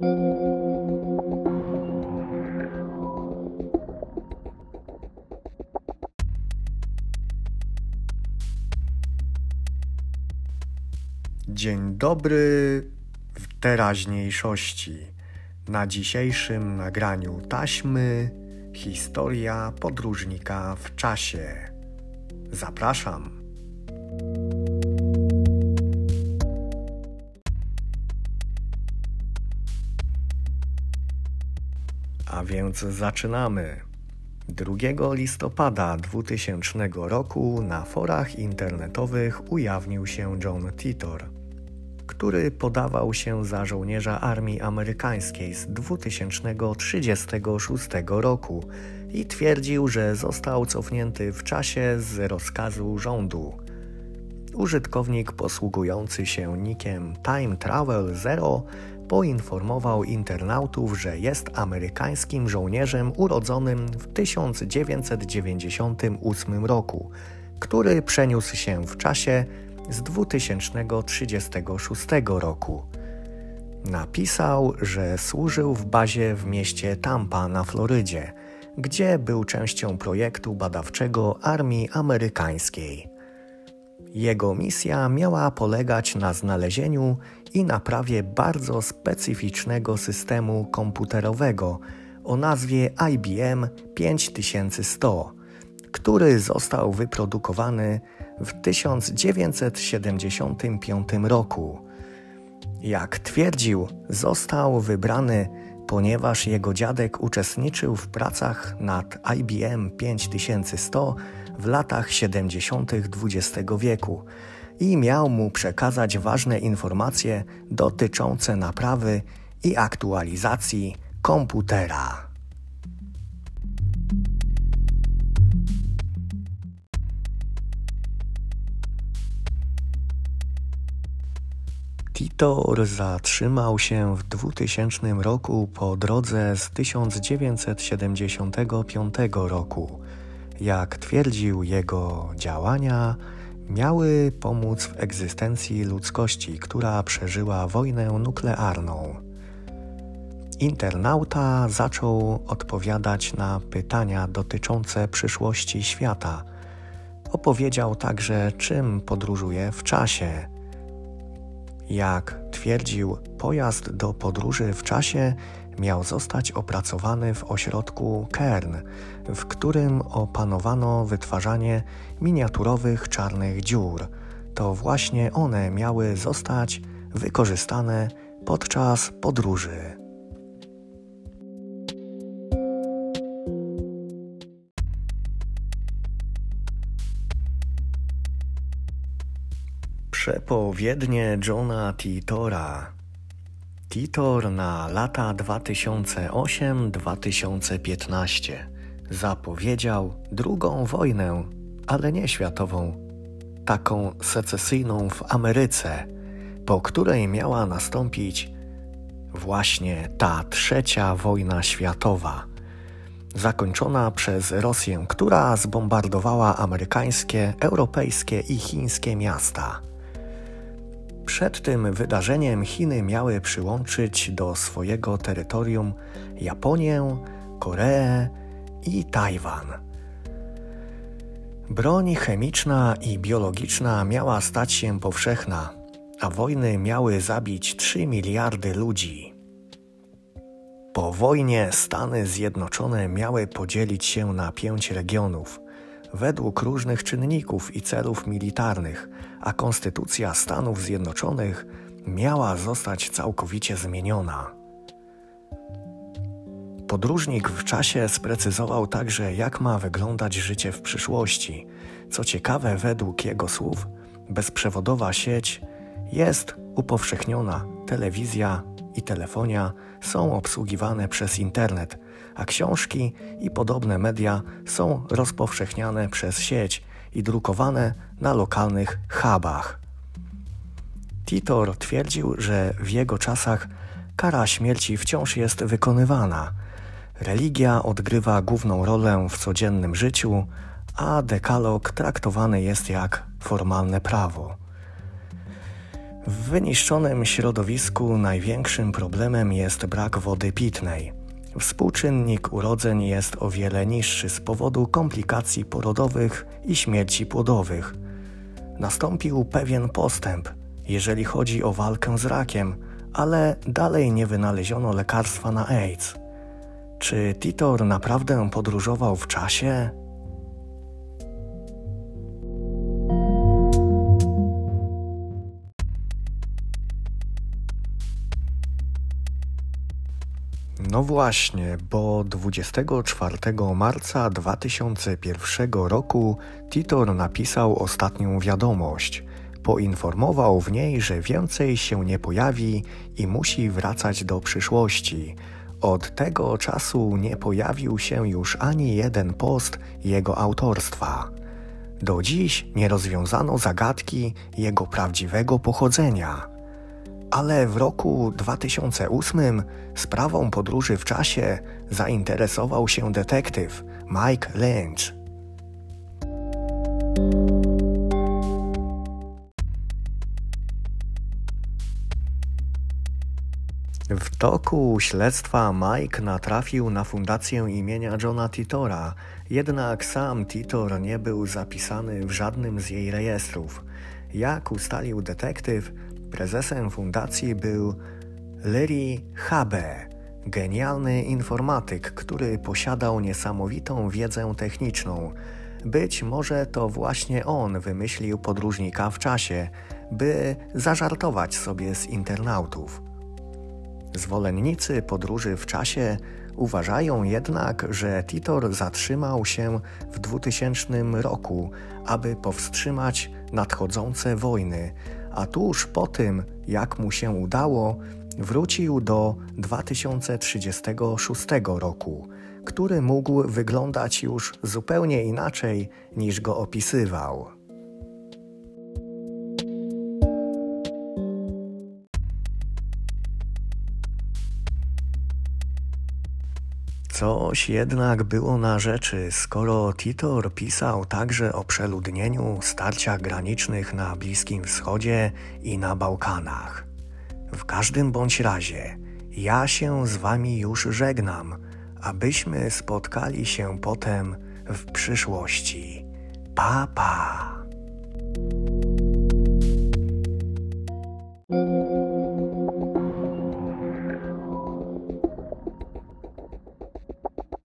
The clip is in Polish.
Dzień dobry w teraźniejszości. Na dzisiejszym nagraniu taśmy historia podróżnika w czasie. Zapraszam. A więc zaczynamy. 2 listopada 2000 roku na forach internetowych ujawnił się John Titor, który podawał się za żołnierza armii amerykańskiej z 2036 roku i twierdził, że został cofnięty w czasie z rozkazu rządu. Użytkownik posługujący się nikiem Time Travel Zero poinformował internautów, że jest amerykańskim żołnierzem urodzonym w 1998 roku, który przeniósł się w czasie z 2036 roku. Napisał, że służył w bazie w mieście Tampa na Florydzie, gdzie był częścią projektu badawczego Armii Amerykańskiej. Jego misja miała polegać na znalezieniu i naprawie bardzo specyficznego systemu komputerowego o nazwie IBM 5100, który został wyprodukowany w 1975 roku. Jak twierdził, został wybrany, ponieważ jego dziadek uczestniczył w pracach nad IBM 5100 w latach 70. XX wieku i miał mu przekazać ważne informacje dotyczące naprawy i aktualizacji komputera. Titor zatrzymał się w 2000 roku po drodze z 1975 roku. Jak twierdził jego działania, miały pomóc w egzystencji ludzkości, która przeżyła wojnę nuklearną. Internauta zaczął odpowiadać na pytania dotyczące przyszłości świata. Opowiedział także, czym podróżuje w czasie. Jak twierdził, pojazd do podróży w czasie miał zostać opracowany w ośrodku Kern, w którym opanowano wytwarzanie miniaturowych czarnych dziur. To właśnie one miały zostać wykorzystane podczas podróży. Przepowiednie Johna Titora Titor na lata 2008-2015 zapowiedział drugą wojnę, ale nie światową, taką secesyjną w Ameryce, po której miała nastąpić właśnie ta trzecia wojna światowa, zakończona przez Rosję, która zbombardowała amerykańskie, europejskie i chińskie miasta. Przed tym wydarzeniem Chiny miały przyłączyć do swojego terytorium Japonię, Koreę i Tajwan. Broń chemiczna i biologiczna miała stać się powszechna, a wojny miały zabić 3 miliardy ludzi. Po wojnie Stany Zjednoczone miały podzielić się na pięć regionów – według różnych czynników i celów militarnych, a Konstytucja Stanów Zjednoczonych miała zostać całkowicie zmieniona. Podróżnik w czasie sprecyzował także, jak ma wyglądać życie w przyszłości. Co ciekawe, według jego słów, bezprzewodowa sieć jest upowszechniona, telewizja i telefonia są obsługiwane przez internet, a książki i podobne media są rozpowszechniane przez sieć i drukowane na lokalnych hubach. Titor twierdził, że w jego czasach kara śmierci wciąż jest wykonywana. Religia odgrywa główną rolę w codziennym życiu, a dekalog traktowany jest jak formalne prawo. W wyniszczonym środowisku największym problemem jest brak wody pitnej. Współczynnik urodzeń jest o wiele niższy z powodu komplikacji porodowych i śmierci płodowych. Nastąpił pewien postęp, jeżeli chodzi o walkę z rakiem, ale dalej nie wynaleziono lekarstwa na AIDS. Czy Titor naprawdę podróżował w czasie? No właśnie, bo 24 marca 2001 roku Titor napisał ostatnią wiadomość. Poinformował w niej, że więcej się nie pojawi i musi wracać do przyszłości. Od tego czasu nie pojawił się już ani jeden post jego autorstwa. Do dziś nie rozwiązano zagadki jego prawdziwego pochodzenia ale w roku 2008 sprawą podróży w czasie zainteresował się detektyw Mike Lynch. W toku śledztwa Mike natrafił na fundację imienia Johna Titora, jednak sam Titor nie był zapisany w żadnym z jej rejestrów. Jak ustalił detektyw, Prezesem fundacji był Larry Habe, genialny informatyk, który posiadał niesamowitą wiedzę techniczną. Być może to właśnie on wymyślił podróżnika w czasie, by zażartować sobie z internautów. Zwolennicy podróży w czasie uważają jednak, że Titor zatrzymał się w 2000 roku, aby powstrzymać nadchodzące wojny, a tuż po tym, jak mu się udało, wrócił do 2036 roku, który mógł wyglądać już zupełnie inaczej niż go opisywał. Coś jednak było na rzeczy, skoro Titor pisał także o przeludnieniu, starciach granicznych na Bliskim Wschodzie i na Bałkanach. W każdym bądź razie, ja się z wami już żegnam, abyśmy spotkali się potem w przyszłości. Pa, pa!